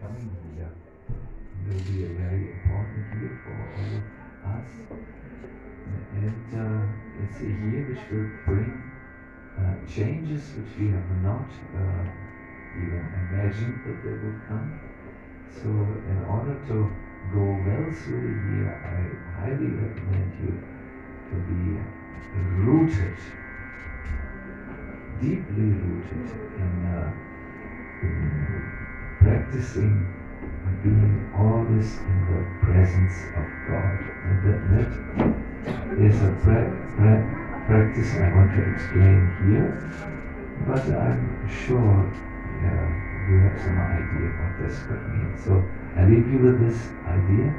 coming here. Will be a very important year for all of us. And uh, it's a year which will bring uh, changes which we have not uh, even imagined that they would come. So in order to go well through the year, I highly recommend you to be rooted, deeply rooted in, uh, in practicing being always in the presence of God. And that, that is a pra- pra- practice I want to explain here, but I'm sure uh, you have some idea what this could mean. So I leave you with this idea.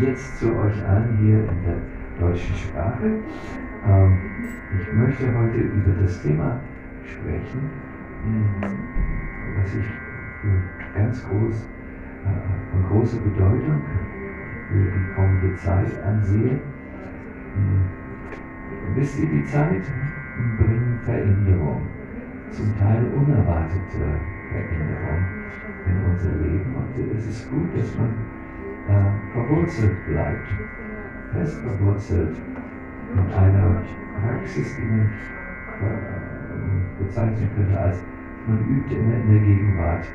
Jetzt zu euch allen hier in der deutschen Sprache. Ähm, ich möchte heute über das Thema sprechen, mh, was ich ganz groß, äh, von großer Bedeutung für die kommende Zeit ansehe. Wisst ihr, die Zeit bringt Veränderung, zum Teil unerwartete Veränderung in unser Leben. Und es ist gut, dass man äh, verwurzelt bleibt, fest verwurzelt in einer Praxis, die man äh, bezeichnen könnte als man übt immer in der Gegenwart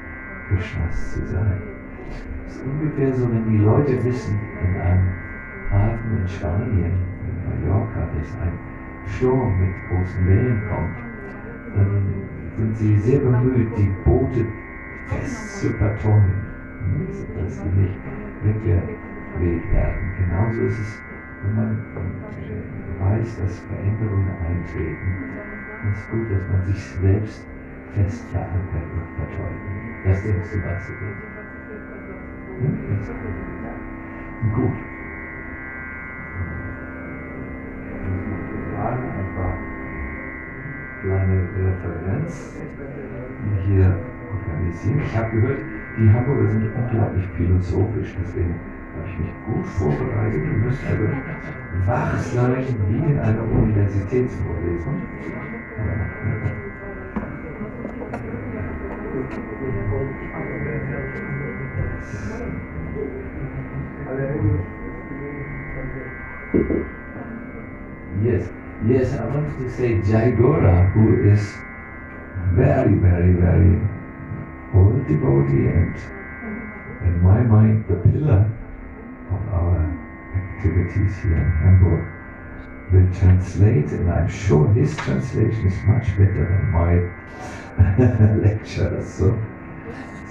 Krishnas zu sein. Es ist ungefähr so, wenn die Leute wissen, in einem Hafen in Spanien, in Mallorca, dass ein Sturm mit großen Wellen kommt, dann sind sie sehr bemüht, die Boote fest zu vertongen, dass sie nicht weggeweht werden. Genauso ist es, wenn man weiß, dass Veränderungen eintreten. Es ist gut, dass man sich selbst fest verankert und vertäubt. Das denkst du, was du willst. Hm? Gut. Fragen einfach kleine Referenz hier organisieren. Ich habe gehört, die Hamburger sind unglaublich philosophisch, deswegen habe ich mich gut vorbereitet. Ihr müsst also wach sein wie in einer Universitätsvorlesung. Yes, yes, I wanted to say Jaigora, who is very, very, very old devotee and in my mind the pillar of our activities here in Hamburg. Will translate and I'm sure his translation is much better than my lecture. So,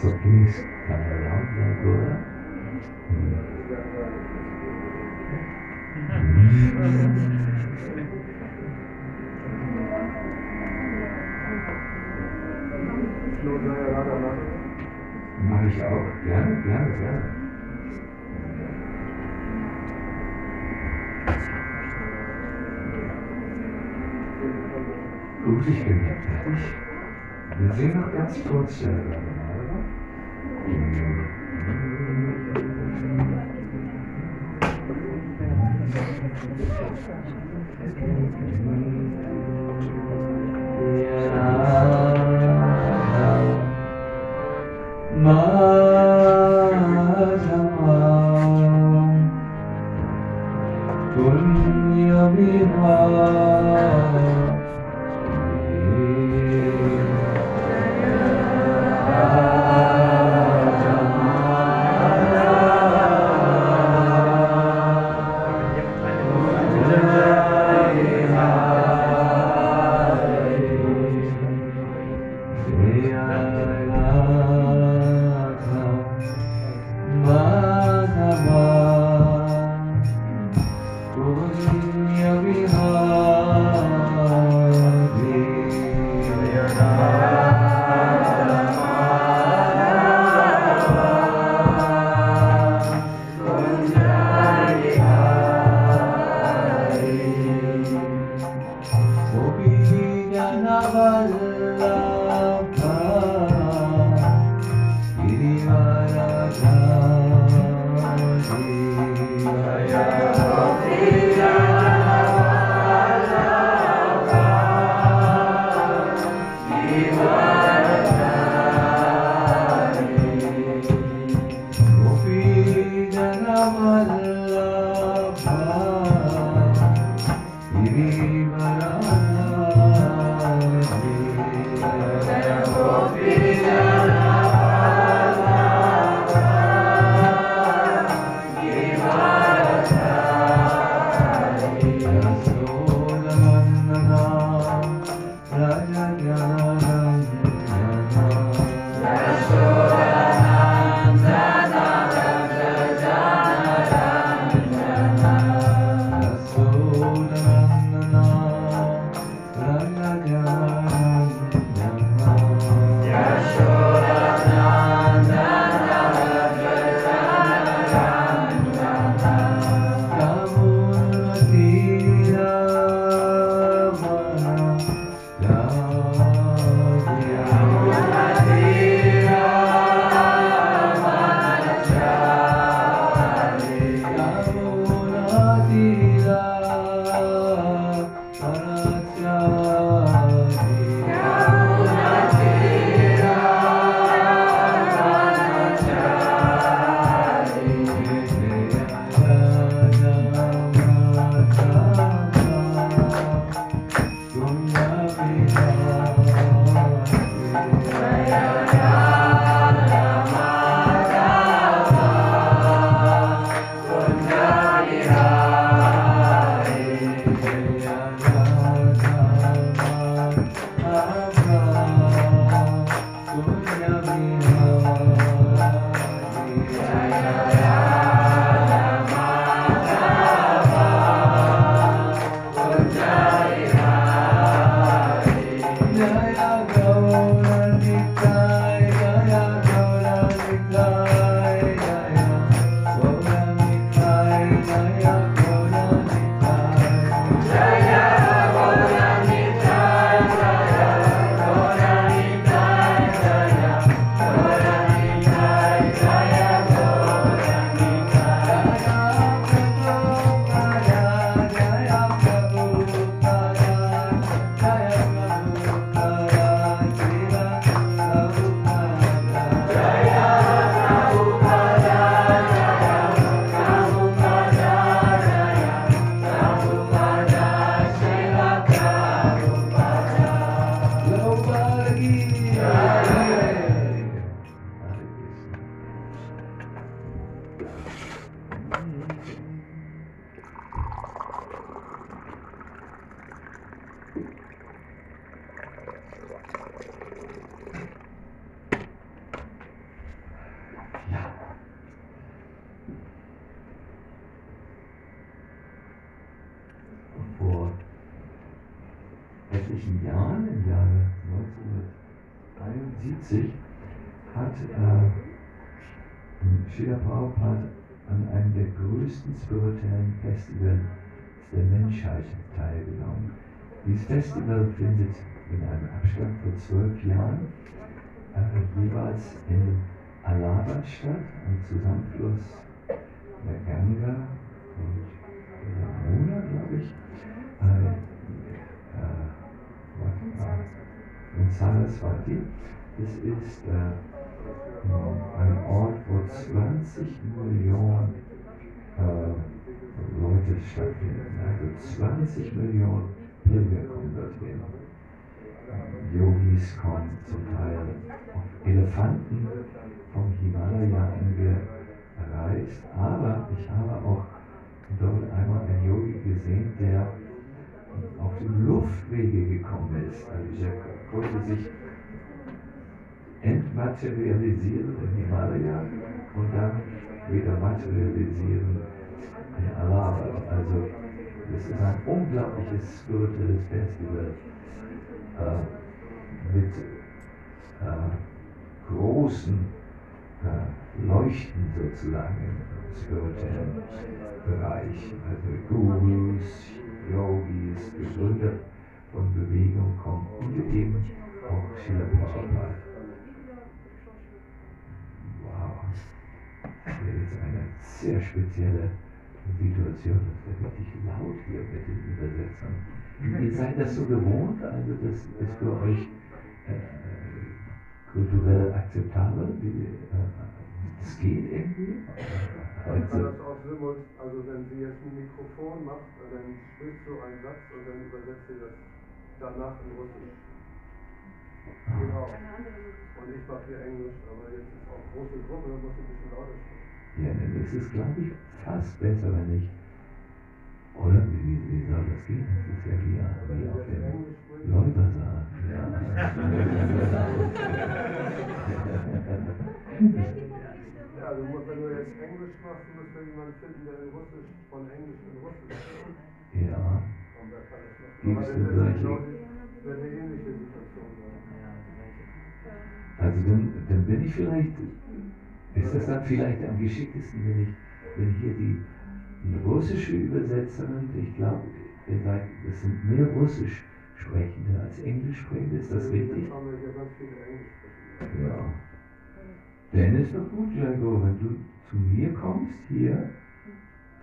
so please come around, Jaigora. Mache ich auch. Gerne, gerne, gerne. Gut, ich bin jetzt fertig. Zero explosion. Dunya bihar 1973, hat äh, Srila Prabhupada an einem der größten spirituellen Festivals der Menschheit teilgenommen. Dieses Festival findet in einem Abstand von zwölf Jahren äh, jeweils in Allahabad statt, am Zusammenfluss der Ganga und der Yamuna, glaube ich. Äh, in Saraswati. Das ist äh, ein Ort, wo 20 Millionen äh, Leute stattfinden. Also 20 Millionen Pilger kommen dorthin. Yogis kommen zum Teil auf Elefanten vom Himalaya angereist. Aber ich habe auch dort einmal einen Yogi gesehen, der auf die Luftwege gekommen ist. Also der konnte sich entmaterialisieren im Himalaya und dann wieder materialisieren in Allahabad. Also es ist ein unglaubliches spirituelles Festival äh, mit äh, großen äh, Leuchten sozusagen im spirituellen Bereich. Also Gurus, Yogis, Begründer von Bewegung kommen und eben auch Srila Prabhupada. Wow, das wäre jetzt eine sehr spezielle Situation, das wäre richtig laut hier mit den Übersetzern. Ihr seid das so gewohnt, also das ist für euch äh, kulturell akzeptabel, wie, äh, das geht irgendwie? Also, also wenn sie jetzt ein Mikrofon macht, dann sprichst du einen Satz und dann übersetzt sie das danach in Russisch. Genau. Und ich mache hier Englisch, aber jetzt ist auch große Gruppe, da muss ich ein bisschen lauter sprechen. Ja, dann ist es, glaube ich, fast besser, wenn ich. Oder wie, wie soll das gehen? Das ist ja wie, wie auf dem Leubersaal. Ja. Ja, also wenn du jetzt Englisch machst, musst du jemanden finden, der in Russisch, von Englisch in Russisch spricht. Ja. Aber du das solche- wird wird eine ähnliche Situation sein. Also dann, dann bin ich vielleicht, ist das dann vielleicht am geschicktesten, wenn ich, wenn hier die, die russische Übersetzerin, ich glaube, ihr seid, das sind mehr Russisch Sprechende als Englisch Sprechende, ist das richtig? Ja. Dann ist doch gut, Jago, wenn du zu mir kommst hier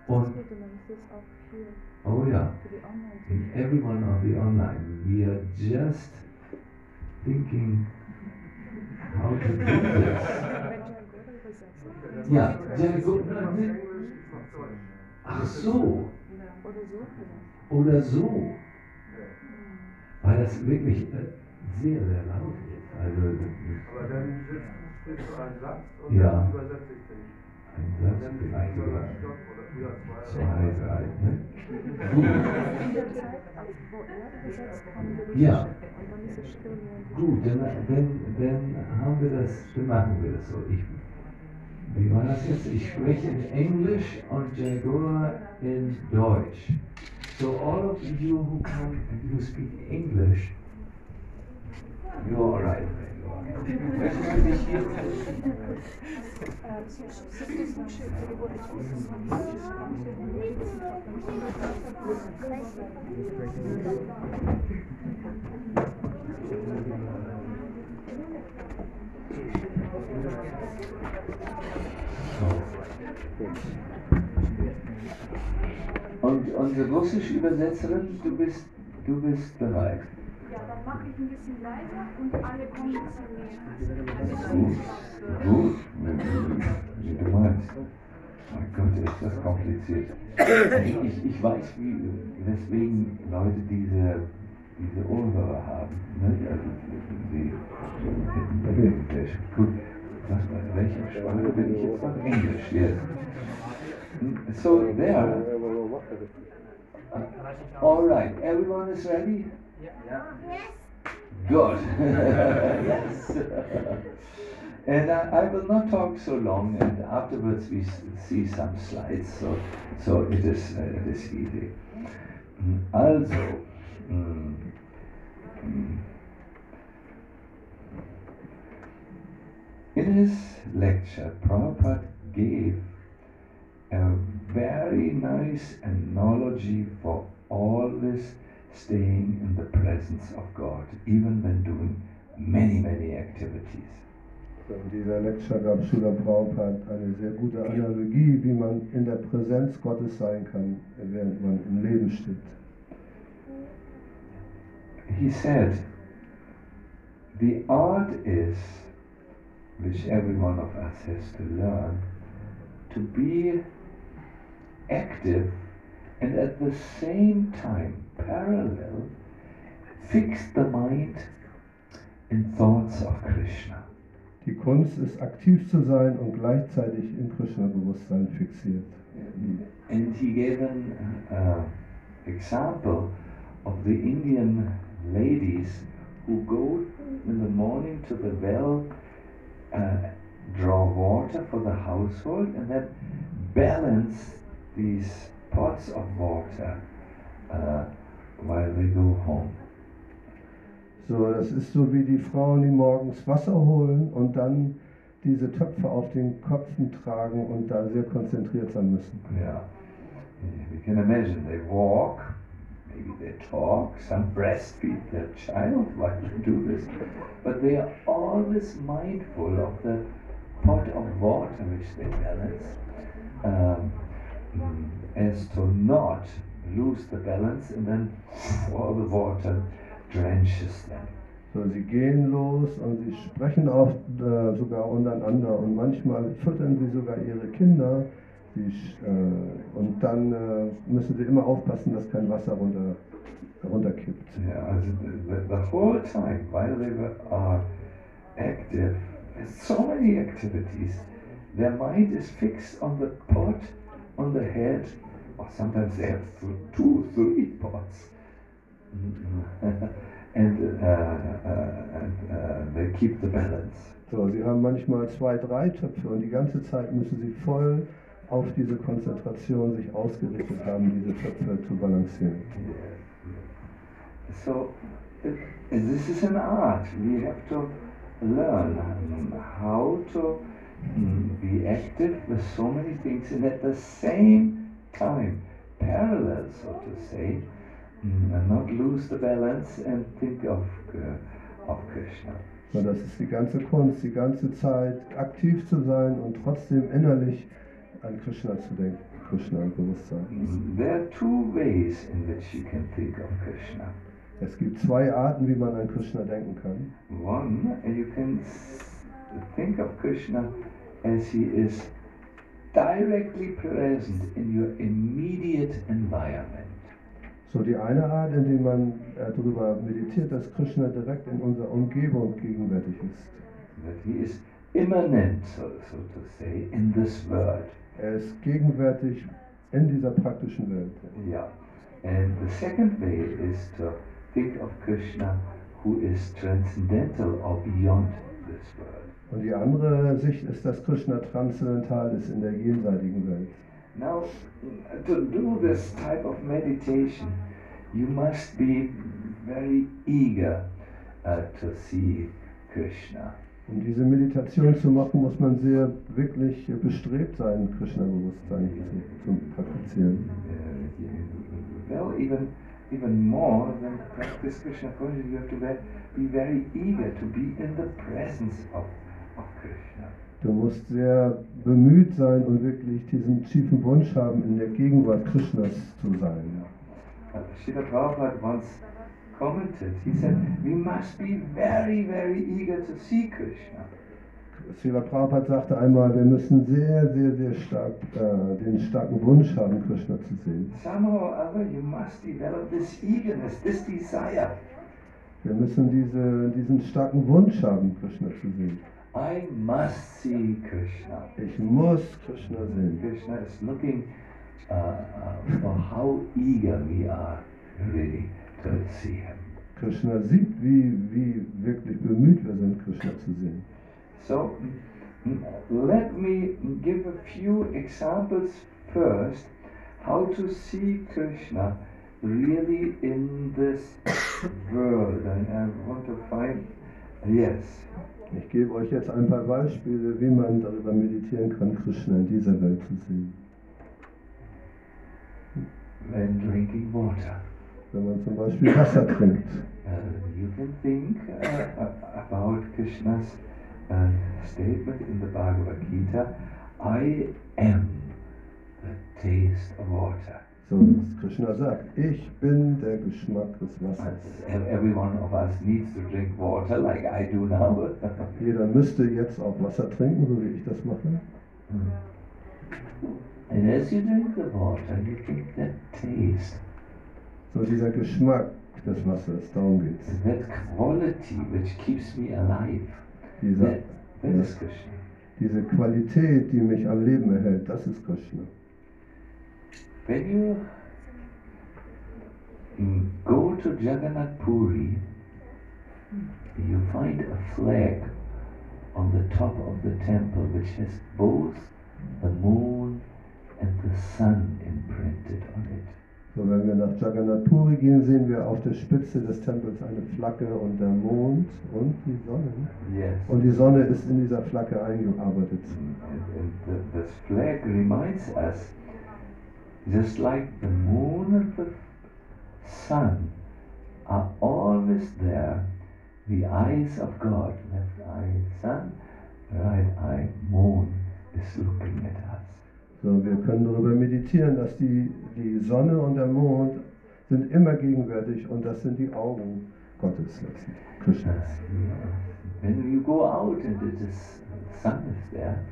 und, Das geht, und dann ist es auch hier oh ja, and everyone on the online, we are just thinking how to do this. Ja, mach Deutsch. Ach so, Oder so weil das wirklich äh, sehr, sehr laut ist. Also, Aber dann sitzt, sprichst du einen Satz und Ja. dann übersetze ich den. Ein Satz Dann vielleicht sogar über Stopp oder zwei. drei. Ne? Haben wir Ja. Und dann ist es still. während ich Gut, dann, dann, dann haben wir das, dann machen wir das so. Ich, wie war das jetzt? Ich spreche in Englisch und Jaguar in Deutsch. So all of you who come and you speak English, you're all right. Die wurde Und unsere russische Übersetzerin, du bist, du bist bereit. Ja, dann mache ich ein bisschen leiser und alle kommen ein bisschen näher. Gut, gut, wie, du meinst. Mein Gott, ist das kompliziert. Ich, ich weiß, wie, weswegen Leute diese, diese Ohrhörer haben. Ne? Also, die, die, die, gut, was, welche Sprache bin ich jetzt? Englisch, yes. So, there. All right, everyone is ready? Good. yes. and I, I will not talk so long, and afterwards we see some slides, so, so it, is, uh, it is easy. Mm, Also, mm, mm. In his lecture, Prabhupada gave a very nice analogy for always staying in the presence of God, even when doing many, many activities. In dieser Lecture gab Srila Prabhupada eine sehr gute Analogie, wie man in der Präsenz Gottes sein kann, während man im Leben steht. He said, The art is, which every one of us has to learn, to be active and at the same time, parallel, fix the mind in thoughts of Krishna. Die Kunst ist aktiv zu sein und gleichzeitig im Krishna-Bewusstsein fixiert. And he gave an uh, example of the Indian ladies who go in the morning to the well, uh, draw water for the household, and then balance these pots of water uh, while they go home. So, das ist so wie die Frauen, die morgens Wasser holen und dann diese Töpfe auf den Köpfen tragen und da sehr konzentriert sein müssen. Yeah. We can imagine they walk, maybe they talk, some breastfeed their child while they do this, but they are always mindful of the pot of water which they balance, um, mm, as to not lose the balance and then all the water drenches them. So, sie gehen los und sie sprechen oft äh, sogar untereinander und manchmal füttern sie sogar ihre Kinder. Sie, sch- äh, und dann äh, müssen sie immer aufpassen, dass kein Wasser runter, runterkippt. Yeah, also the, the, whole time while they are active, there's so many activities. Their mind is fixed on the pot, on the head, or sometimes they have two, three pots. and uh, uh, and uh, they keep the balance. So, sie haben manchmal zwei, drei Töpfe und die ganze Zeit müssen sie voll auf diese Konzentration sich ausgerichtet haben, diese Töpfe zu balancieren. So, this is an art. We have to learn how to be active with so many things and at the same time, parallel, so to say, mm, and not lose the balance and think of, uh, of Krishna. So, das ist die ganze Kunst, die ganze Zeit aktiv zu sein und trotzdem innerlich an Krishna zu denken, Krishna-Bewusstsein. Mm, There are two ways in which you can think of Krishna. Es gibt zwei Arten, wie man an Krishna denken kann. One, you can think of Krishna as he is directly present in your immediate environment. So die eine Art, indem man äh, darüber meditiert, dass Krishna direkt in unserer Umgebung gegenwärtig ist. That he is immanent, so, so to say, in this world. Er ist gegenwärtig in dieser praktischen Welt. Yeah. And the second way is to think of Krishna who is transcendental or beyond this world. Und die andere Sicht ist, dass Krishna transzendental ist in der jenseitigen Welt. Now, to do this type of meditation, you must be very eager uh, to see Krishna. Um diese Meditation zu machen, muss man sehr wirklich bestrebt sein, Krishna-Bewusstsein zu, zu praktizieren. Well, even even more than practice Krishna consciousness, you have to be- be very eager to be in the presence of, of Krishna. Du musst sehr bemüht sein und wirklich diesen tiefen Wunsch haben, in der Gegenwart Krishnas zu sein. Uh, Srila Prabhupada once commented, he said, we must be very, very eager to see Krishna. Srila Prabhupada sagte einmal, wir müssen sehr, sehr, sehr stark äh, den starken Wunsch haben, Krishna zu sehen. Somehow or other, you must develop this eagerness, this desire. Wir müssen diese, diesen starken Wunsch haben, Krishna zu sehen. I must see Krishna. Ich muss Krishna sehen. Krishna is looking uh, uh, for how eager we are really. Krishna sieht, wie, wie wirklich bemüht wir sind, Krishna zu sehen. So, let me give a few examples first how to see Krishna really in this world. And I want to find, yes, Ich gebe euch jetzt ein paar Beispiele, wie man darüber meditieren kann, Krishna in dieser Welt zu sehen. when drinking water. Wenn man zum Beispiel Wasser trinkt. Uh, you can think uh, about Krishna's uh, statement in the Bhagavad Gita I am the taste of water. So, Krishna sagt, ich bin der Geschmack des Wassers. As every one of us needs to drink water like I do now. Jeder müsste jetzt auch Wasser trinken, so wie ich das mache. and as you drink the water, you get that taste, So dieser Geschmack des Wassers, darum geht's. that quality which keeps me alive. Dieser, That, that is Krishna. diese Qualität, die mich am Leben erhält, das ist Krishna. When you go to Jagannath Puri, you find a flag on the top of the temple which has both the moon and the sun imprinted on it. So, wenn wir nach Jagannath Puri gehen, sehen wir auf der Spitze des Tempels eine Flagge und der Mond und die Sonne. Yes. Und die Sonne ist in dieser Flagge eingearbeitet. And the, this flag reminds us, just like the moon and the sun are always there, the eyes of God, left eye sun, right eye moon, is looking at us. So, wir können darüber meditieren, dass die, die Sonne und der Mond sind immer gegenwärtig und das sind die Augen Gottes letztlich, Krishnas. When you go out and is sun is there,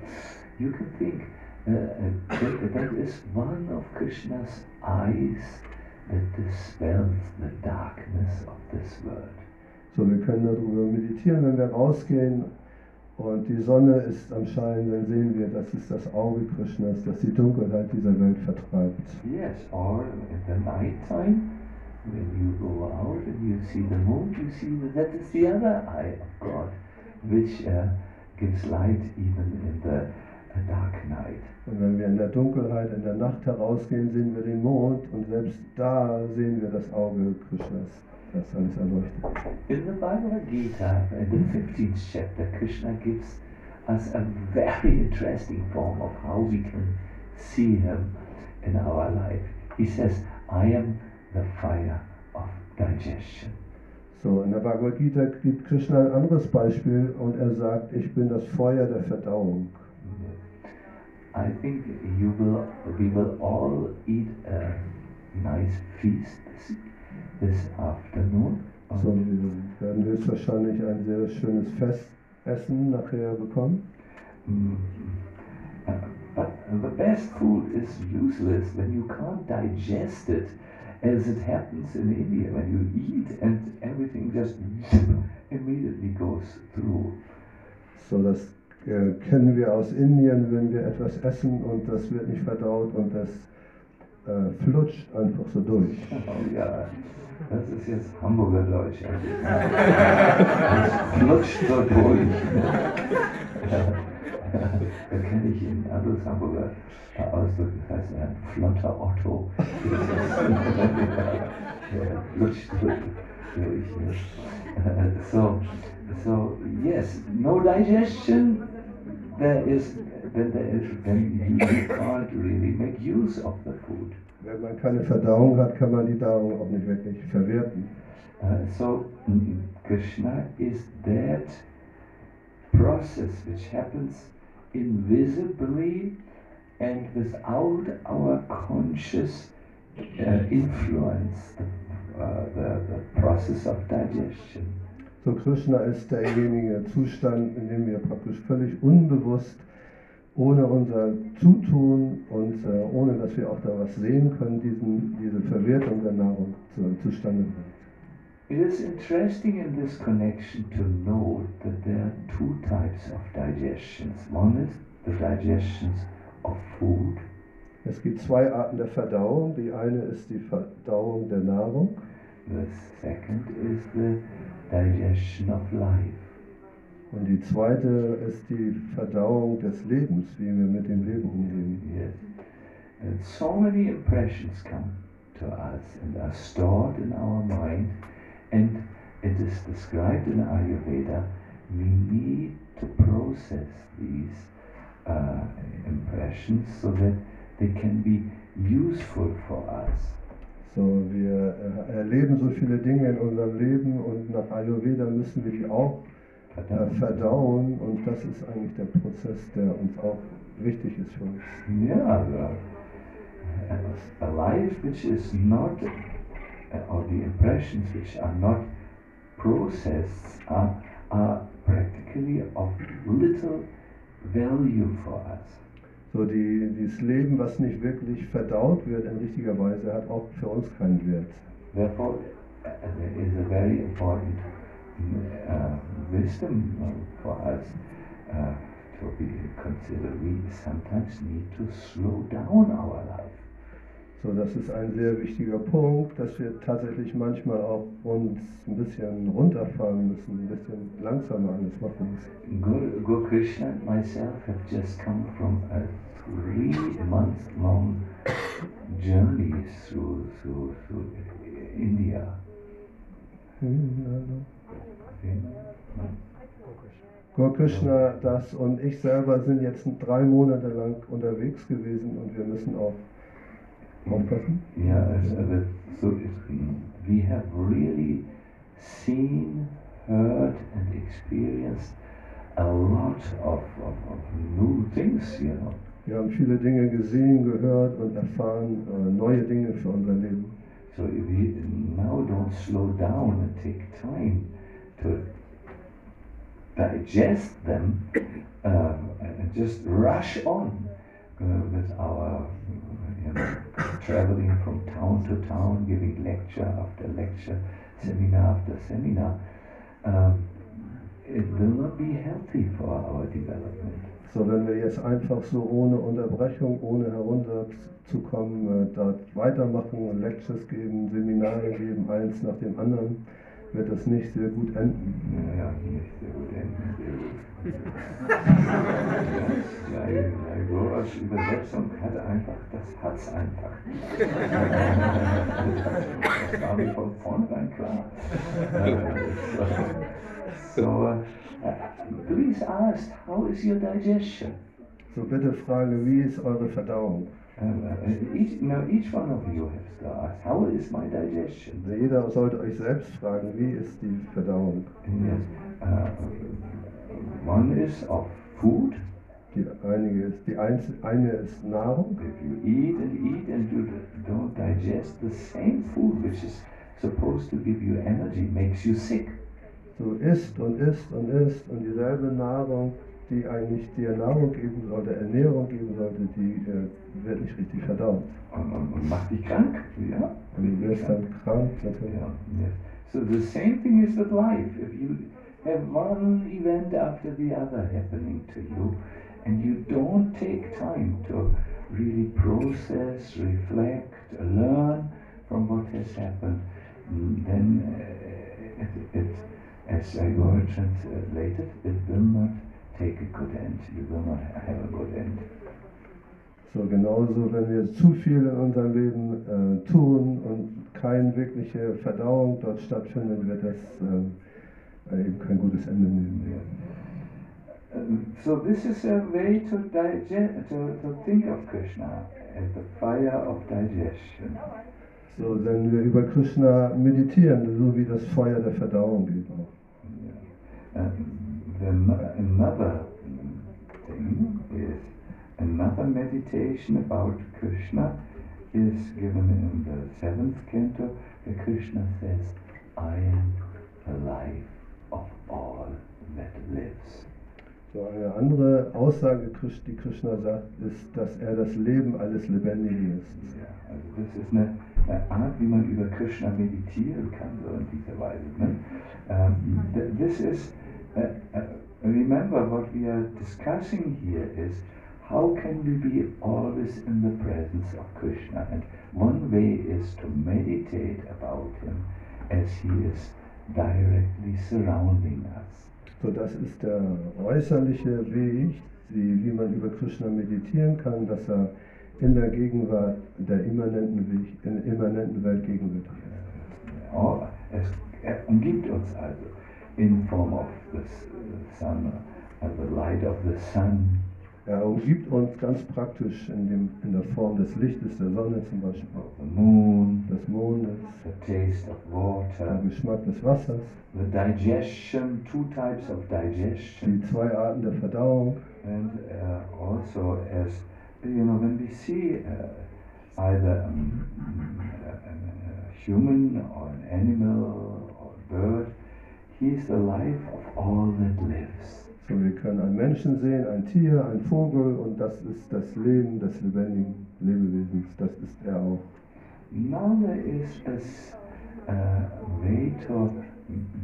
you can think uh, uh, that, that is one of Krishna's eyes that dispels the darkness of this world. So, wir können darüber meditieren, wenn wir rausgehen und die Sonne ist am Schein, dann sehen wir, das ist das Auge Krishnas, das die Dunkelheit dieser Welt vertreibt. Yes, or at the night time, when you go out and you see the moon, you see that that is the other eye of God, which uh, gives light even in the uh, dark night. Und wenn wir in der Dunkelheit, in der Nacht herausgehen, sehen wir den Mond und selbst da sehen wir das Auge Krishnas, das alles erleuchtet. In the Bhagavad Gita, in the 15th chapter, Krishna gives us a very interesting form of how we can see him in our life. He says, I am the fire of digestion. So, in der Bhagavad Gita gibt Krishna ein anderes Beispiel und er sagt, ich bin das Feuer der Verdauung. I think you will, we will all eat a nice feast this, this afternoon. So, wir werden höchstwahrscheinlich ein sehr schönes Festessen nachher bekommen. Mm. Uh, But the best food is useless when you can't digest it, as it happens in India when you eat and everything just immediately goes through. So, das äh, kennen wir aus Indien, wenn wir etwas essen und das wird nicht verdaut und das äh, flutscht einfach so durch. Oh, ja, das ist jetzt Hamburger Deutsch. Das flutscht so durch. Da kenne ich einen anderes Hamburger Ausdruck, das heißt ein flotter Otto. Der flutscht durch. So, so yes, no digestion. There is then there then you can't really make use of the food. Wenn man keine Verdauung hat, kann man die Nahrung auch nicht wirklich verwerten. Uh, so mm, Krishna is that process which happens invisibly and without our conscious uh, influence, uh, the, the process of digestion. So Krishna ist derjenige Zustand, in dem wir praktisch völlig unbewusst, ohne unser Zutun und äh, ohne dass wir auch da was sehen können, diesen, diese Verwertung der Nahrung zu, zustande bringt. It is interesting in this connection to note that there are two types of digestions. One is the digestions of food, Es gibt zwei Arten der Verdauung. Die eine ist die Verdauung der Nahrung the second is the digestion of life. Und die zweite ist die Verdauung des Lebens, wie wir mit dem Leben umgehen. Yes. And so many impressions come to us and are stored in our mind, and it is described in Ayurveda. We need to process these uh, impressions so that they can be useful for us. So, wir äh, erleben so viele Dinge in unserem Leben und nach Ayurveda müssen wir die auch verdauen und das ist eigentlich der Prozess, der uns auch wichtig ist für uns. Yeah, the, a life which is not, uh, or the impressions which are not processed are, are practically of little value for us. So, die, dieses Leben, was nicht wirklich verdaut wird in richtiger Weise, hat auch für uns keinen Wert. Therefore, uh, there is a very important uh, wisdom for us uh, to be considered. We sometimes need to slow down our life. So, das ist ein sehr wichtiger Punkt, dass wir tatsächlich manchmal auch uns ein bisschen runterfahren müssen, ein bisschen langsamer alles machen müssen. Guru, Guru Krishna and myself have just come from a three month long journey through, through, through India. Gaur Krishna, das und ich selber sind jetzt drei Monate lang unterwegs gewesen und wir müssen auch aufpassen. As- as- so we have really seen, heard, and experienced a lot of, of, of new things, you know. Wir haben viele Dinge gesehen, gehört und erfahren, äh, neue Dinge für unser Leben. So if we now don't slow down and take time to digest them uh, and just rush on uh, with our you know, traveling from town to town, giving lecture after lecture, seminar after seminar, um, it will not be healthy for our development. So, wenn wir jetzt einfach so ohne Unterbrechung, ohne herunterzukommen, äh, dort weitermachen, Lectures geben, Seminare geben, eins nach dem anderen, wird das nicht sehr gut enden. Ja, nicht sehr gut enden, sehr gut. Weil, weil Goras Übersetzung hat einfach, das hat's einfach. Das war mir von vornherein klar. So, uh, please ask, how is your digestion? So, bitte frage, wie ist eure Verdauung? Each, now, each one of you has to ask, how is my digestion? Also jeder sollte euch selbst fragen, wie ist die Verdauung? Yes. Uh, one is of food. Die, einige ist, die eins, eine ist Nahrung. If you eat and eat and you don't digest the same food which is supposed to give you energy, makes you sick. So isst und isst und isst und dieselbe Nahrung, die eigentlich dir Nahrung geben sollte, Ernährung geben sollte, die äh, wird nicht richtig verdaut. Und, und, und macht dich krank. Ja? Und du wirst dann krank natürlich. Yes. So the same thing is with life. If you have one event after the other happening to you, and you don't take time to really process, reflect, learn from what has happened, then uh, it, it, as I will translate it, it will not take a good end. You will not have a good end. So genauso, wenn wir zu viel in unserem Leben äh, tun und keine wirkliche Verdauung dort stattfindet, wird das äh, eben kein gutes Ende nehmen. So this is a way to digest, to, to think of Krishna as the fire of digestion. So, wenn wir über Krishna meditieren, so wie das Feuer der Verdauung geht auch. Yeah. Um, the, another thing is another meditation about Krishna is given in the seventh canto, where Krishna says, I am the life of all that lives. So eine andere Aussage, die Krishna sagt, ist, dass er das Leben alles Lebendigen ist. Ja, also das ist eine, eine Art, wie man über Krishna meditieren kann, so in dieser Weise. Ne? Um, th this is, uh, uh, remember what we are discussing here is how can we be always in the presence of Krishna? And one way is to meditate about him as he is directly surrounding us. So, das ist der äußerliche Weg, wie, wie man über Krishna meditieren kann, dass er in der Gegenwart der immanenten, Weg, in immanenten Welt gegenwärtig ist. Oh, es, umgibt uns also in form of the sun, uh, the light of the sun. Er umgibt uns ganz praktisch in, dem, in der Form des Lichtes der Sonne zum Beispiel, the moon, des Mondes, the taste of der water, Geschmack des Wassers, the digestion, two types of digestion, die zwei Arten der Verdauung. And uh, also as you know, when we see uh, either um, a, a human or an animal or a bird, he is the life of all that lives. So, wir können einen Menschen sehen, ein Tier, ein Vogel und das ist das Leben des lebendigen Lebewesens. Das ist er auch. Now there is a s- uh, way to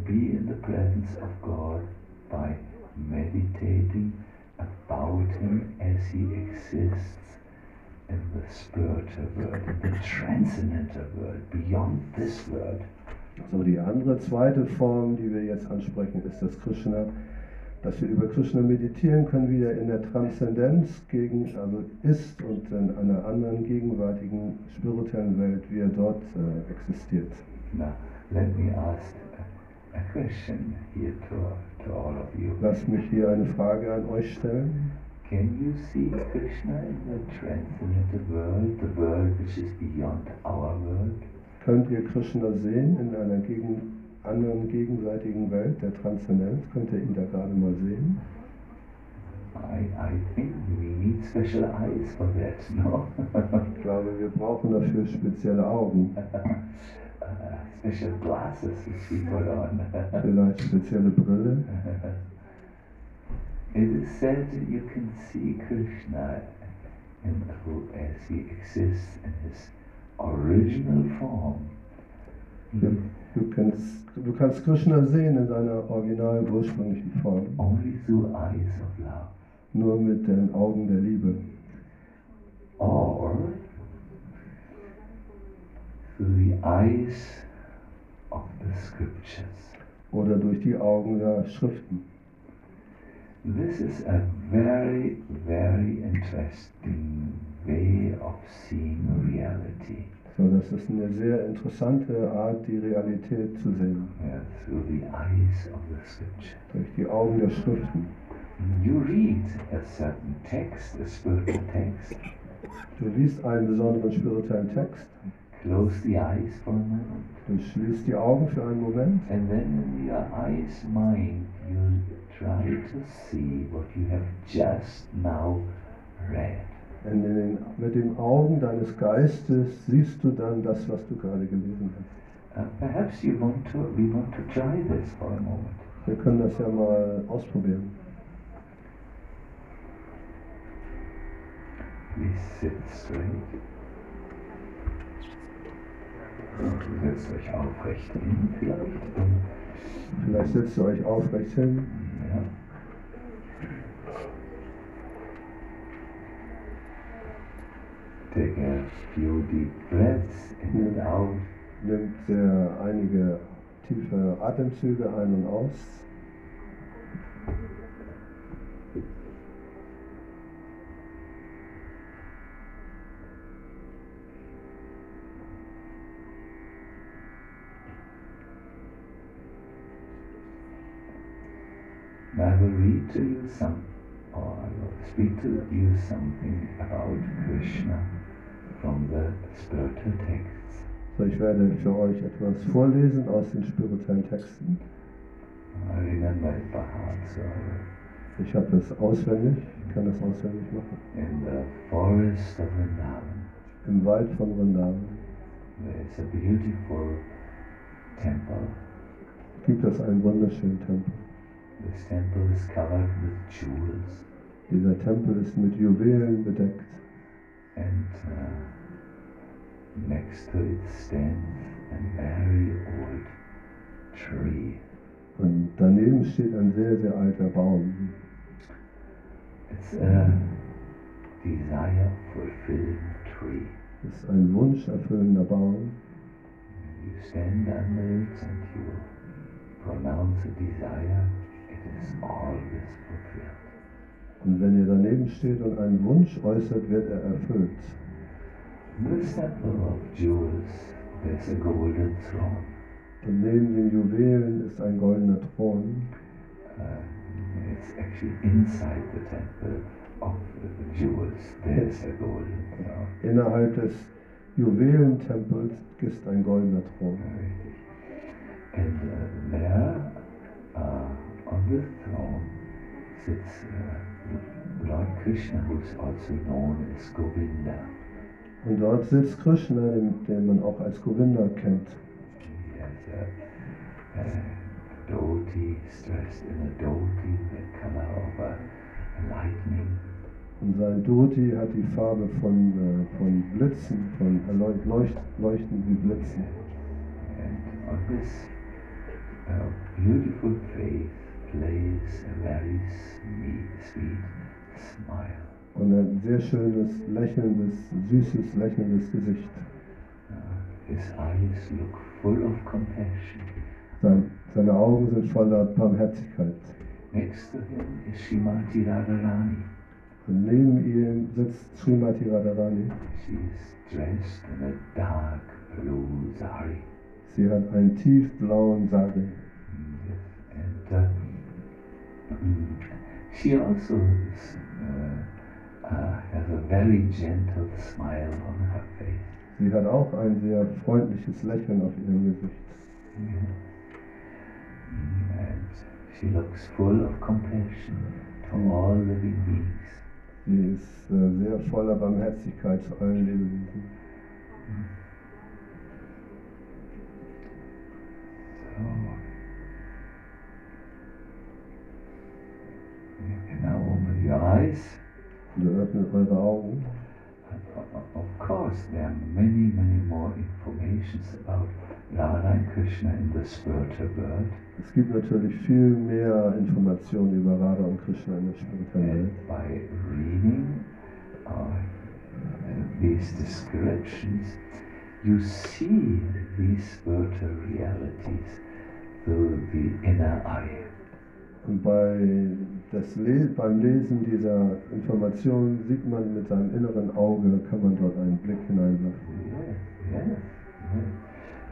be in the presence of God by meditating about Him as He exists in the spiritual world, in the transcendental world, beyond this world. So, die andere zweite Form, die wir jetzt ansprechen, ist das Krishna. Dass wir über Krishna meditieren können, wie er in der Transzendenz gegen, also ist und in einer anderen gegenwärtigen spirituellen Welt, wie er dort äh, existiert. Now, let me ask a, question here to, to all of you. Lasst mich hier eine Frage an euch stellen. Can you see Krishna in the transcendental world, the world which is beyond our world? Könnt ihr Krishna sehen in einer gegen, anderen gegenseitigen Welt der Transzendenz? Könnt ihr ihn da gerade mal sehen? I, I think we need special eyes for that, no? Ich glaube, wir brauchen dafür spezielle Augen, uh, special glasses which we put on. vielleicht spezielle Brille. it is said that you can see Krishna in who, as he exists in his original form. Ja, Du kannst, du kannst Krishna sehen in seiner original ursprünglichen Form, Only through eyes of love. nur mit den Augen der Liebe. or through the eyes of the scriptures. Oder durch die Augen der Schriften. This is a very, very interesting way of seeing reality. So, das ist eine sehr interessante Art, die Realität zu sehen. Yeah, through the eyes of the scripture. Durch die Augen der Schriften. You read a certain text, a spiritual text, Du liest einen besonderen spirituellen Text, close the eyes for a moment, du schließt die Augen für einen Moment and then in your eyes mind you try to see what you have just now read. Und in den, mit den Augen deines Geistes siehst du dann das, was du gerade gelesen hast. Uh, perhaps you want to, we want to try this for a moment. Wir können das ja mal ausprobieren. Please sit straight. Setzt euch aufrecht hin vielleicht und Vielleicht setzt ihr euch aufrecht hin. Take a few deep breaths in and mhm. out. Nimmt sehr einige tiefe Atemzüge ein und aus. I will read to you some, or I will speak to you something about Krishna from the spiritual texts. So, ich werde für euch etwas vorlesen aus den spirituellen Texten. I remember it by heart, so Ich habe das auswendig, ich kann das auswendig machen. in the forest of Vrindavan, Im Wald von Vrindavan there is a beautiful temple. gibt es einen wunderschönen Tempel. This temple is covered with jewels, Dieser Tempel ist mit Juwelen bedeckt and uh, next to it stands a very old tree. und daneben steht ein sehr, sehr alter Baum. It's a desire fulfilling tree. Das ist ein wunscherfüllender Baum. You stand under it and you pronounce a desire, it is always fulfilled. Und wenn ihr daneben steht und einen Wunsch äußert, wird er erfüllt. Und neben den Juwelen ist ein goldener Thron. Uh, it's actually inside the temple of the jewels, there's a golden throne. Innerhalb des Juwelentempels ist ein goldener Thron. And uh, there, uh, on the throne, sits uh, Lord Krishna, who is also known as Govinda. Und dort sitzt Krishna, den, den man auch als Govinda kennt. He has a, a dhoti, dressed in a dhoti, the color of a, a lightning. Und sein Dhoti hat die Farbe von, äh, von Blitzen, von leucht, leuchten wie Blitzen. And on his uh, beautiful face plays a very sweet, sweet smile. Und ein sehr schönes, lächelndes, süßes, lächelndes Gesicht. Uh, his eyes look full of compassion. Sein, seine Augen sind voller Barmherzigkeit. Next to him is Shrimati Radharani. Und neben ihm sitzt Srimati Radharani. She is dressed in a dark blue sari. Sie hat einen tiefblauen Sari. And uh, she also is, uh, uh, has a very gentle smile on her face. Sie hat auch ein sehr freundliches Lächeln auf ihrem Gesicht. Yeah. Mm, And she looks full of compassion to all living beings. Sie ist äh, sehr voller Barmherzigkeit zu allen Lebewesen. So you can now open your eyes. Und ihr öffnet Augen. Of course, there are many, many more informations about Radha and Krishna in the spiritual world. Es gibt natürlich viel mehr Informationen über Radha und Krishna in der spirituellen Welt. And by reading uh, these descriptions, you see these spiritual realities through the inner eye. Und bei das Le beim Lesen dieser Informationen sieht man mit seinem inneren Auge, kann man dort einen Blick hineinwerfen. Yes, yes.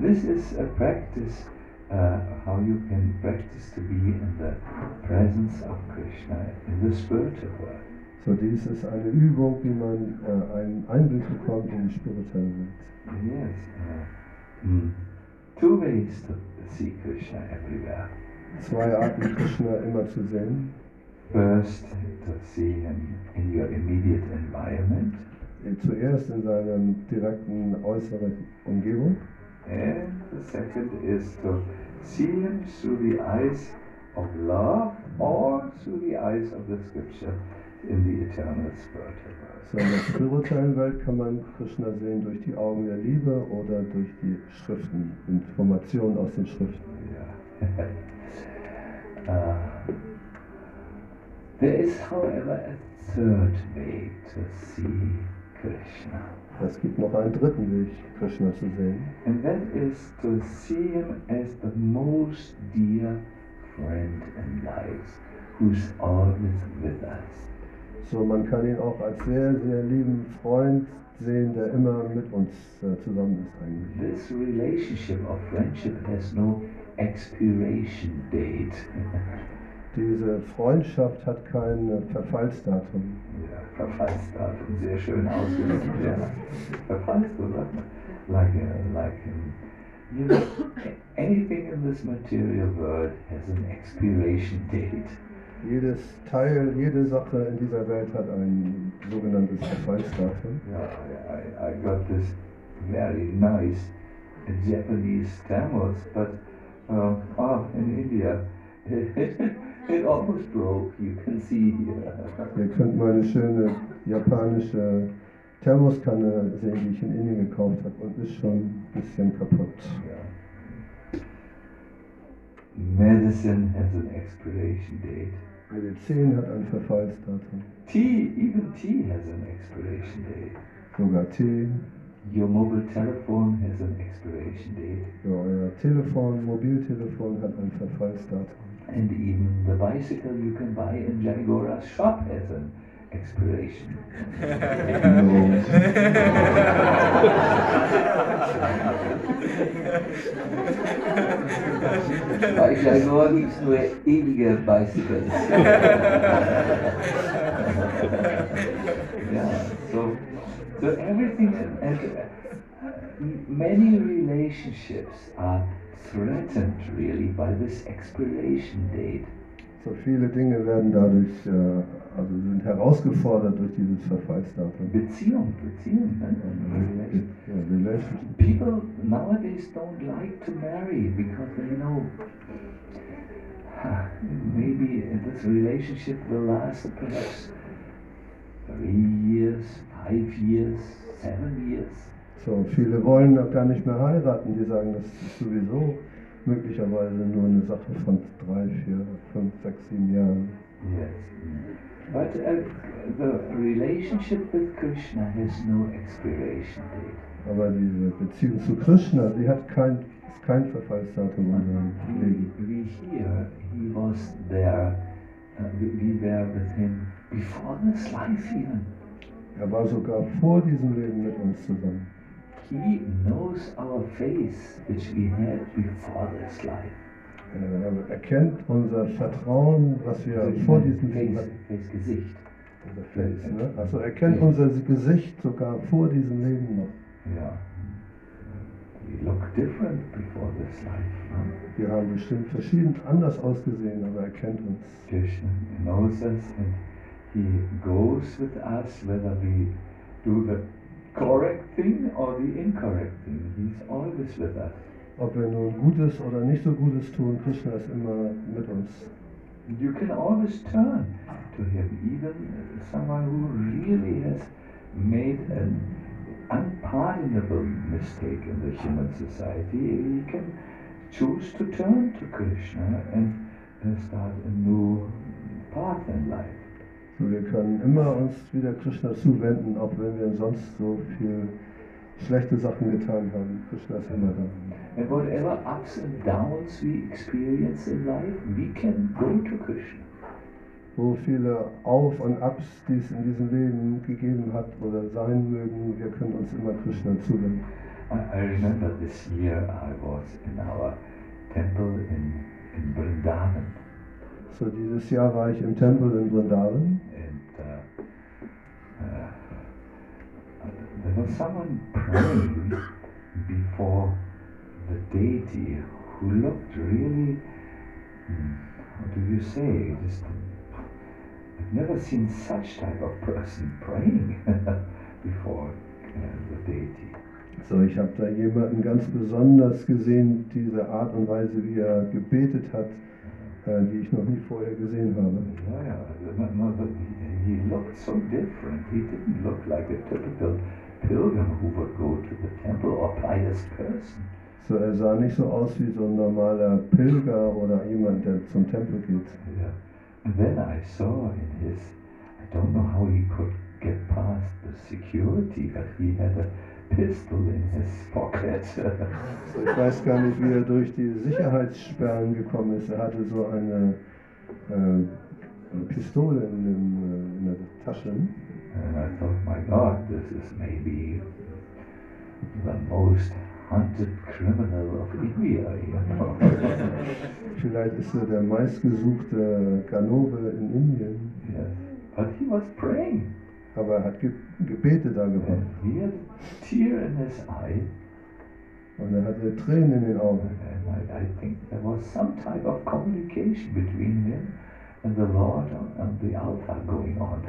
This is a practice, uh, how you can practice to be in the presence of Krishna in the spiritual world. So, dies ist eine Übung, wie man äh, einen Einblick bekommt in die spirituelle Welt. Yes. Uh, mm, two ways to see Krishna everywhere. Zwei Arten, Krishna immer zu sehen. First, to see him in your immediate environment, Zuerst in seiner direkten äußeren Umgebung. and the second is to see him through the eyes of love or through the eyes of the scripture in the eternal spiritual world. So in der spirituellen Welt kann man Krishna sehen durch die Augen der Liebe oder durch die Schriften, Informationen aus den Schriften. Yeah, uh, there is, however, a third way to see Krishna. Es gibt noch einen dritten Weg, Krishna zu sehen. And that is to see him as the most dear friend in life, who's always with us. So, man kann ihn auch als sehr, sehr lieben Freund sehen, der immer mit uns äh, zusammen ist eigentlich. This relationship of friendship has no expiration date. Diese Freundschaft hat kein äh, Verfallsdatum. ja, Verfallsdatum, sehr schön ausgedrückt. Ja. Verfallsdatum, like, uh, like um, you know, anything in this material world has an expiration date. Jedes Teil, jede Sache in dieser Welt hat ein sogenanntes Verfallsdatum. Yeah, I, I got this very nice Japanese Tamils, but uh, oh, in India, it almost broke. You can see here. Ihr könnt meine schöne japanische Thermoskanne sehen, die ich in Indien gekauft habe und ist schon ein bisschen kaputt. Yeah. Medicine has an expiration date. Medizin hat ein Verfallsdatum. Tea, even tea has an expiration date. Sogar Tee, Your mobile telephone has an expiration date. ja, euer uh, Telefon, Mobiltelefon hat ein Verfallsdatum. And even the bicycle you can buy in Jagora's shop has an expiration. Bei Jaguar gibt es nur ewige Bicycles. so, everything, many relationships are threatened really by this expiration date. So viele Dinge werden dadurch, äh, also sind herausgefordert durch dieses Verfallsdatum. Beziehung, Beziehung, ne? Ja, Relationship. People nowadays don't like to marry because they know maybe this relationship will last perhaps three years, five years, seven years. So, viele wollen auch gar nicht mehr heiraten, die sagen, das ist sowieso möglicherweise nur eine Sache von drei, vier, fünf, sechs, sieben Jahren. Yes. But uh, the relationship with Krishna has no expiration date. Aber diese Beziehung zu Krishna, die hat kein, ist kein Verfallsdatum in We, Leben. we hear he was there, uh, we were with him before this life even. Er war sogar vor diesem Leben mit uns zusammen. He knows our face which we had before this life. Er erkennt unser Vertrauen, was wir vor diesem Leben face, hatten. face Gesicht. Unser Face, ne? Also er kennt unser Gesicht sogar vor diesem Leben noch. Yeah. We look different before this life. Wir haben bestimmt verschieden anders ausgesehen, aber er kennt uns. Krishna knows us and he goes with us whether we do the correct thing or the incorrect thing. He's always with us. Ob wir nun Gutes oder nicht so Gutes tun, Krishna ist immer mit uns. You can always turn to him, even someone who really has made an unpardonable mistake in the human society. He can choose to turn to Krishna and uh, start a new path in life. Wir können immer uns wieder Krishna zuwenden, auch wenn wir sonst so viel schlechte Sachen getan haben. Krishna ist immer da. And whatever ups and downs we experience in life, we can go to Krishna. Wo viele Auf und Abs, die es in diesem Leben gegeben hat oder sein mögen, wir können uns immer Krishna zuwenden. I, remember this year I was in our temple in, in Vrindavan. So, dieses Jahr war ich im Tempel in Vrindavan there was someone praying before the deity who looked really, how do you say, just, I've never seen such type of person praying before uh, the deity. So, ich habe da jemanden ganz besonders gesehen, diese Art und Weise, wie er gebetet hat, die ich noch nie vorher gesehen habe. Yeah, yeah. No, but he, he looked so different. He didn't look like a typical pilgrim who would go to the temple or pious person. So, er sah nicht so aus wie so ein normaler Pilger oder jemand, der zum Tempel geht. Yeah. And then I saw in his, I don't know how he could get past the security, but he had a pistol in his pocket. So, ich weiß gar nicht, wie er durch die Sicherheitssperren gekommen ist. Er hatte so eine äh, Pistole in, dem, äh, in der Tasche. and I thought, my God, this is maybe the most hunted criminal of India, you know. Vielleicht ist er der meistgesuchte Ganove in Indien. yes. But he was praying. Aber er hat ge Gebete da And gemacht. he had a tear in his eye. Und er hatte Tränen in den Augen. And I, I think there was some type of communication between him and the Lord on the altar going on.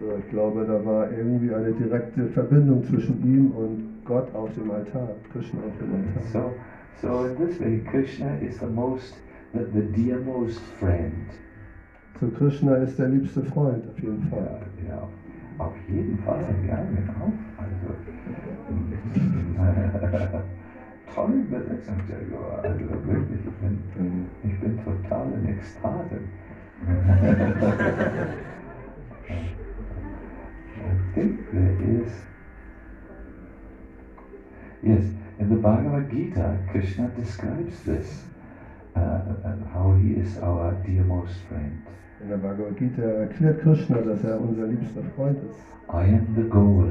So, ich glaube, da war irgendwie eine direkte Verbindung zwischen ihm und Gott auf dem Altar, Krishna auf dem Altar. So, so in this way, Krishna is the most, the, the dearmost friend. So, Krishna ist der liebste Freund, auf jeden Fall. Ja, ja, auf jeden Fall, ja, genau. Also, tolle Übersetzung, Sergio. Also wirklich, ich bin, ich bin total in Ekstase. I think there is. Yes, in the Bhagavad Gita, Krishna describes this, uh, and how he is our dearmost friend. In der Bhagavad Gita erklärt Krishna, dass er unser liebster Freund ist. I am the goal,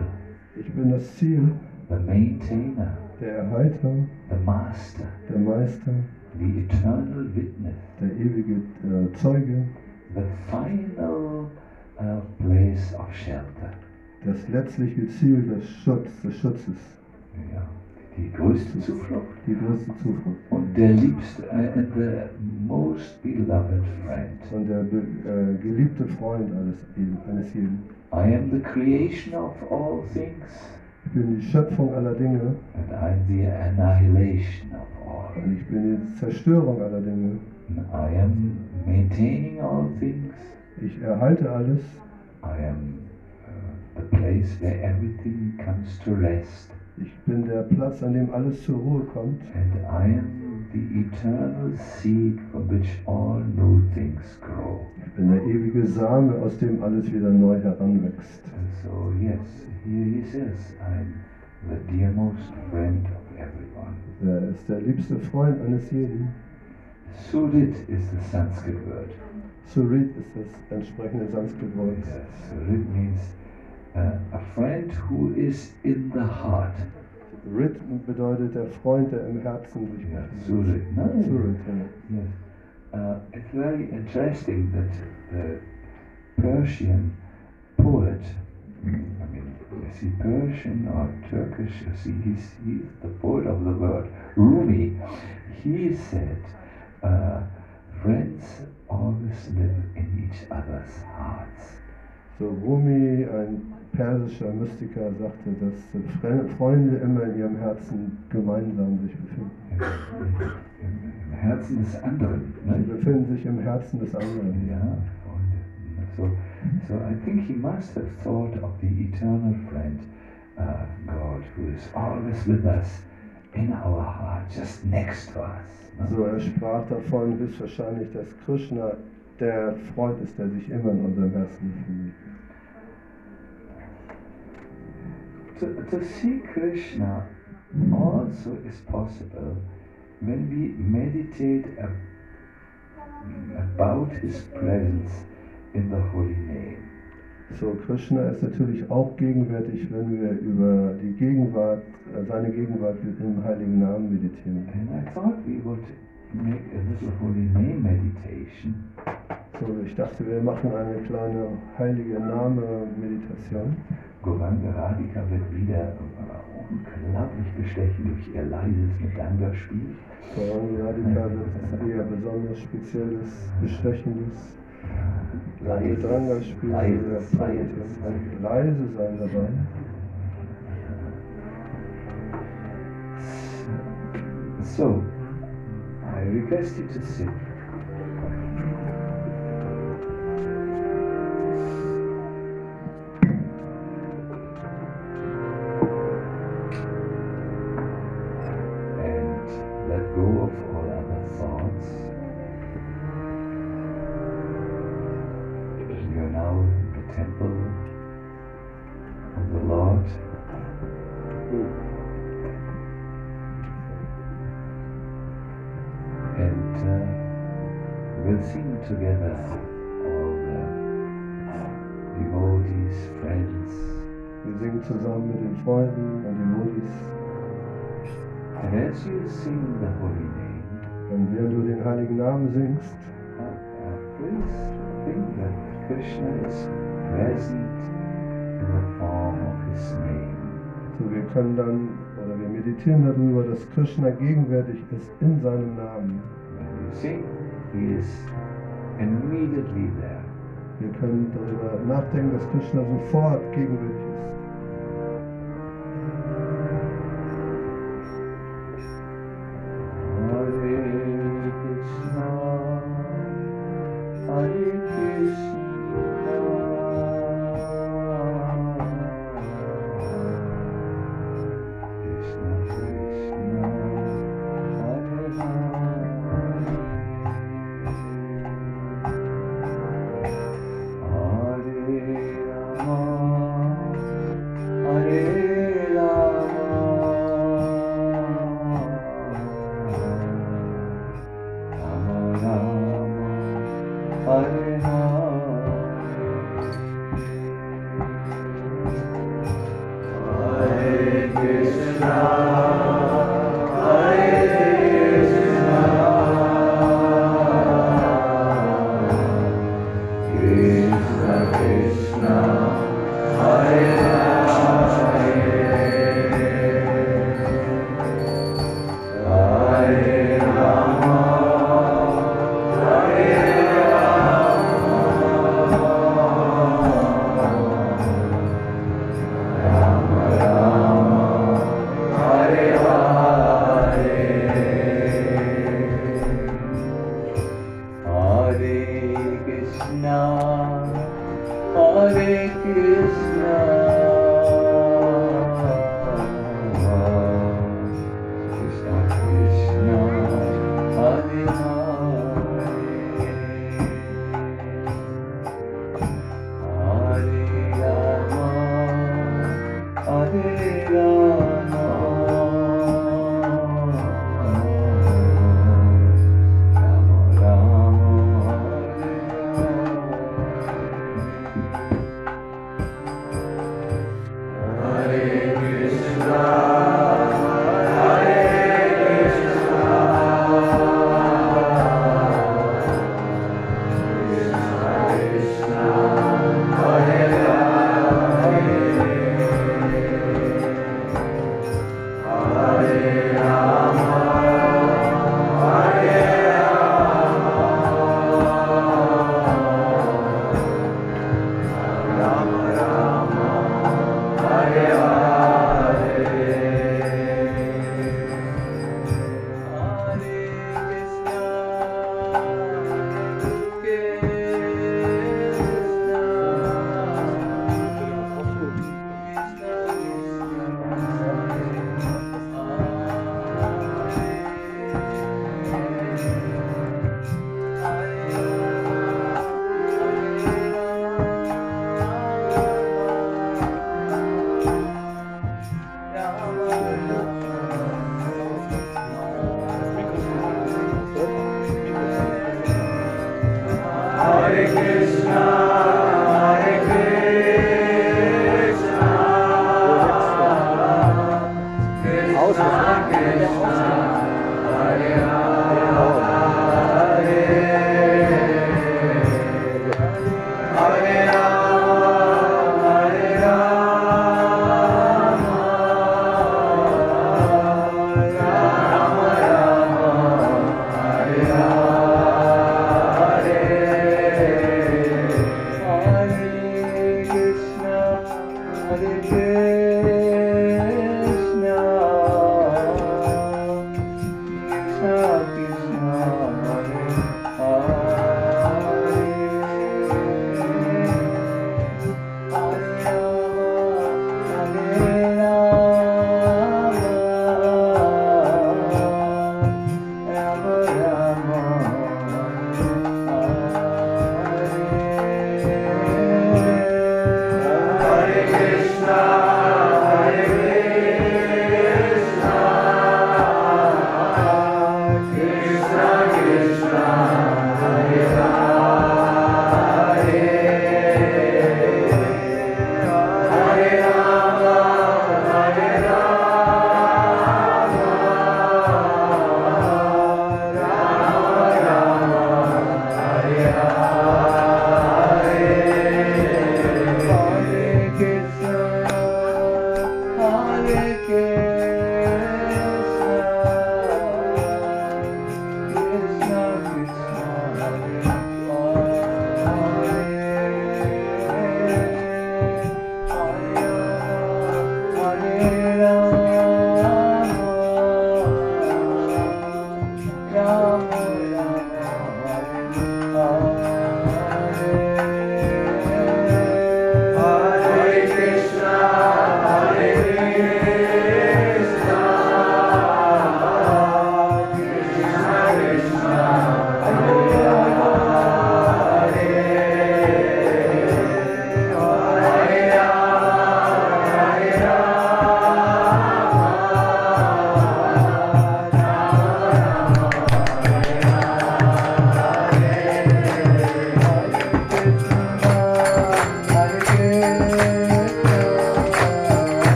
Ich bin das Ziel, the maintainer, der Erhalter, the master, der Meister, the eternal witness, der ewige äh, Zeuge, the final uh, place of shelter. das letztliche Ziel des, Schutz, des Schutzes, Ja, die größte Zuflucht die größte Zuflucht und der liebste uh, and the most beloved friend. und der äh, geliebte Freund eines, jeden. I am the creation of all things, Ich bin die Schöpfung aller Dinge and I am the annihilation of all. und ich bin die Zerstörung aller Dinge. And I am maintaining all things. Ich erhalte alles. I am uh, the place where everything comes to rest. Ich bin der Platz, an dem alles zur Ruhe kommt. And I am the eternal seed from which all new things grow. Ich bin der ewige Same, aus dem alles wieder neu heranwächst. And so, yes, here he says, I'm the dearmost friend of everyone. Er ist der liebste Freund eines jeden. Surit is the Sanskrit word. Surit ist das entsprechende Sanskrit-Wort. Yes, Surit means a friend who is in the heart. Rit bedeutet der Freund, der im Herzen sich Yeah. Surit. No, Surit, ja. Yes. Uh, it's very interesting that the Persian poet, I mean, is he Persian or Turkish? You see, he's, he's the poet of the world. Rumi, he said, uh, friends always live in each other's hearts. So Rumi, ein persischer Mystiker, sagte, dass Fre- Freunde immer in ihrem Herzen gemeinsam sich befinden. Im, Herzen des anderen. Sie Ne? befinden sich im Herzen des anderen. Freunde. So, so I think he must have thought of the eternal friend, uh, God, who is always with us in our heart, just next to us. no? So er sprach davon höchstwahrscheinlich, dass Krishna der Freund ist, der sich immer in unserem Herzen befindet. To, to see Krishna also is possible when we meditate ab- about his presence in the holy name. So Krishna ist natürlich auch gegenwärtig, wenn wir über die Gegenwart, äh, seine Gegenwart im heiligen Namen meditieren. And I thought we would make a little holy name meditation. So, ich dachte, wir machen eine kleine heilige Name-Meditation. Goranga Radhika wird wieder unglaublich bestechen durch ihr leises Medanga-Spiel. Voran Radhika wird eher besonders spezielles, bestechendes leises. Leise sein dabei. So, I request you to sit. zusammen mit den Freunden und den Modis. Wenn während du den heiligen Namen singst, so wir können dann oder wir meditieren darüber, dass Krishna gegenwärtig ist in seinem Namen. Wir können darüber nachdenken, dass Krishna sofort gegenwärtig ist.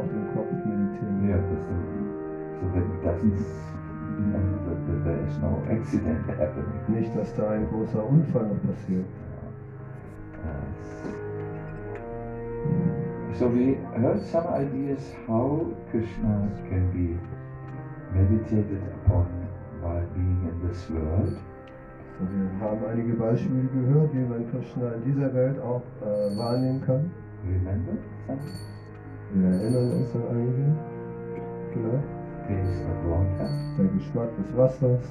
Auf dem Kopf meditieren. Yeah, this is- so that it doesn't, you know, that, that there is no accident happening. Nicht, dass da ein großer Unfall noch passiert. So we heard some ideas how Krishna can be meditated upon while being in this world. So, wir haben einige Beispiele gehört, wie man Krishna in dieser Welt auch äh, wahrnehmen kann. Remember some Wir erinnern uns an einige. Vielleicht taste of water? der Geschmack des Wassers,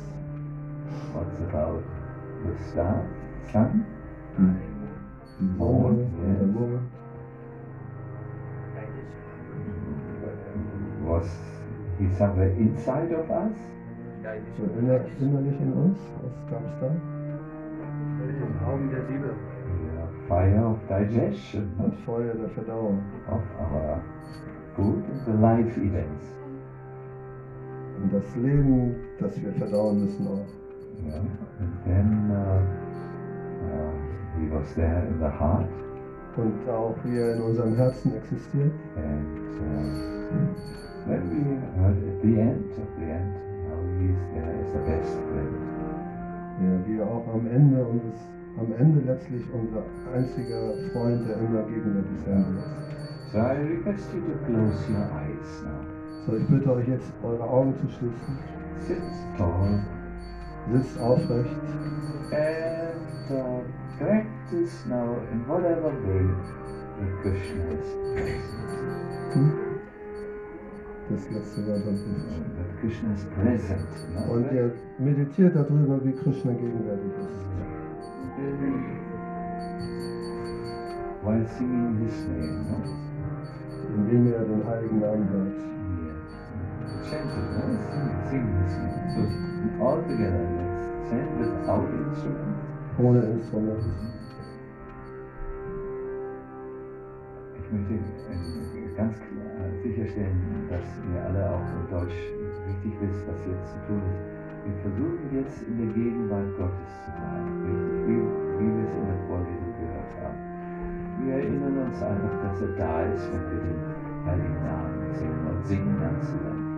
What's about the star, sun? die Mond, Sonne, der yes. Mond. Was he somewhere inside of us? So inner, innerlich in uns, was gab es da? Augen der Liebe. Fire of digestion Das Feuer der Verdauung. of our food and the life events. Und das Leben, das wir verdauen müssen auch. Yeah. And then uh, uh, he was there in the heart, Und auch wie er in unserem Herzen existiert. and uh, then we heard at the end of the end how he is there as the best friend. Ja, wie er auch am Ende unseres, am Ende letztlich unser einziger Freund, der immer gegenwärtig sein wird. So I request you to close your eyes now. So, ich bitte euch jetzt, eure Augen zu schließen. Sit tall Sitzt aufrecht and uh, practice now in whatever way that Krishna is present. Das letzte Wort nicht That Krishna is present. Und ihr meditiert darüber, wie Krishna gegenwärtig ist. While singing his name, no? Indem ihr den heiligen Namen hört. Yes. Chant it, no? Sing, sing his name. So all together, let's chant without instrument. Ohne Instrument. Ich möchte äh, ganz klar sicherstellen, dass ihr alle auch in Deutsch richtig wisst, was jetzt zu tun ist. Wir versuchen jetzt in der Gegenwart Gottes zu sein, uns einfach, dass er da ist, wenn wir den Heiligen Namen singen und singen dann zusammen.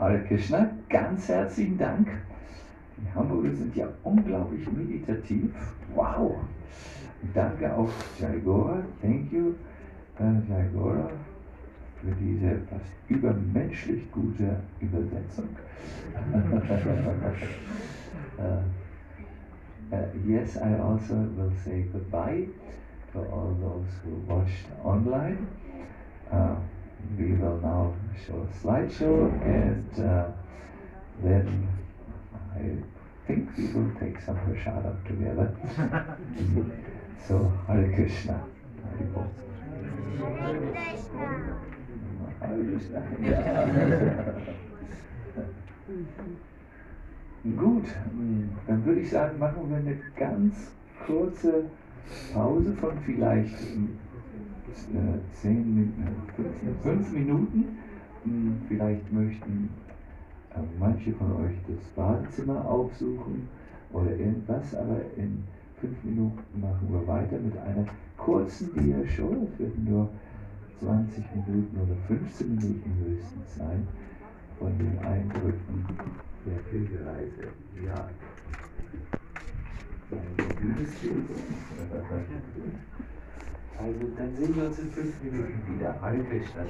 Hare Krishna, ganz herzlichen Dank. Die Hamburger sind ja unglaublich meditativ. Wow! Danke auch Jaigora. Thank you, uh, Jaigora, für diese fast übermenschlich gute Übersetzung. uh, yes, I also will say goodbye to all those who watched online. Uh, we will now show a slideshow and uh, then I think we will take some prashadam together. so, Hare Krishna. Hare Bol. Hare Krishna. Gut, dann würde ich sagen, machen wir eine ganz kurze Pause von vielleicht äh, zehn, Min- äh, fünf, Minuten. Hm, Vielleicht möchten äh, manche von euch das Badezimmer aufsuchen oder irgendwas, aber in fünf Minuten machen wir weiter mit einer kurzen Dia-Show. Es werden nur 20 Minuten oder 15 Minuten höchstens sein von den Eindrücken der Pilgerreise. Ja. Ein gutes Bild. Also dann sehen wir uns in fünf Minuten wieder. Hare Krishna.